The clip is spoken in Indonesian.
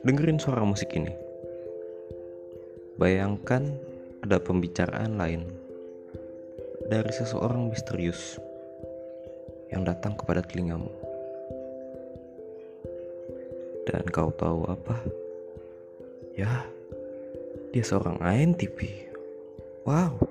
dengerin suara musik ini. Bayangkan ada pembicaraan lain dari seseorang misterius yang datang kepada telingamu. Dan kau tahu apa? Ya, dia seorang INTP. Wow.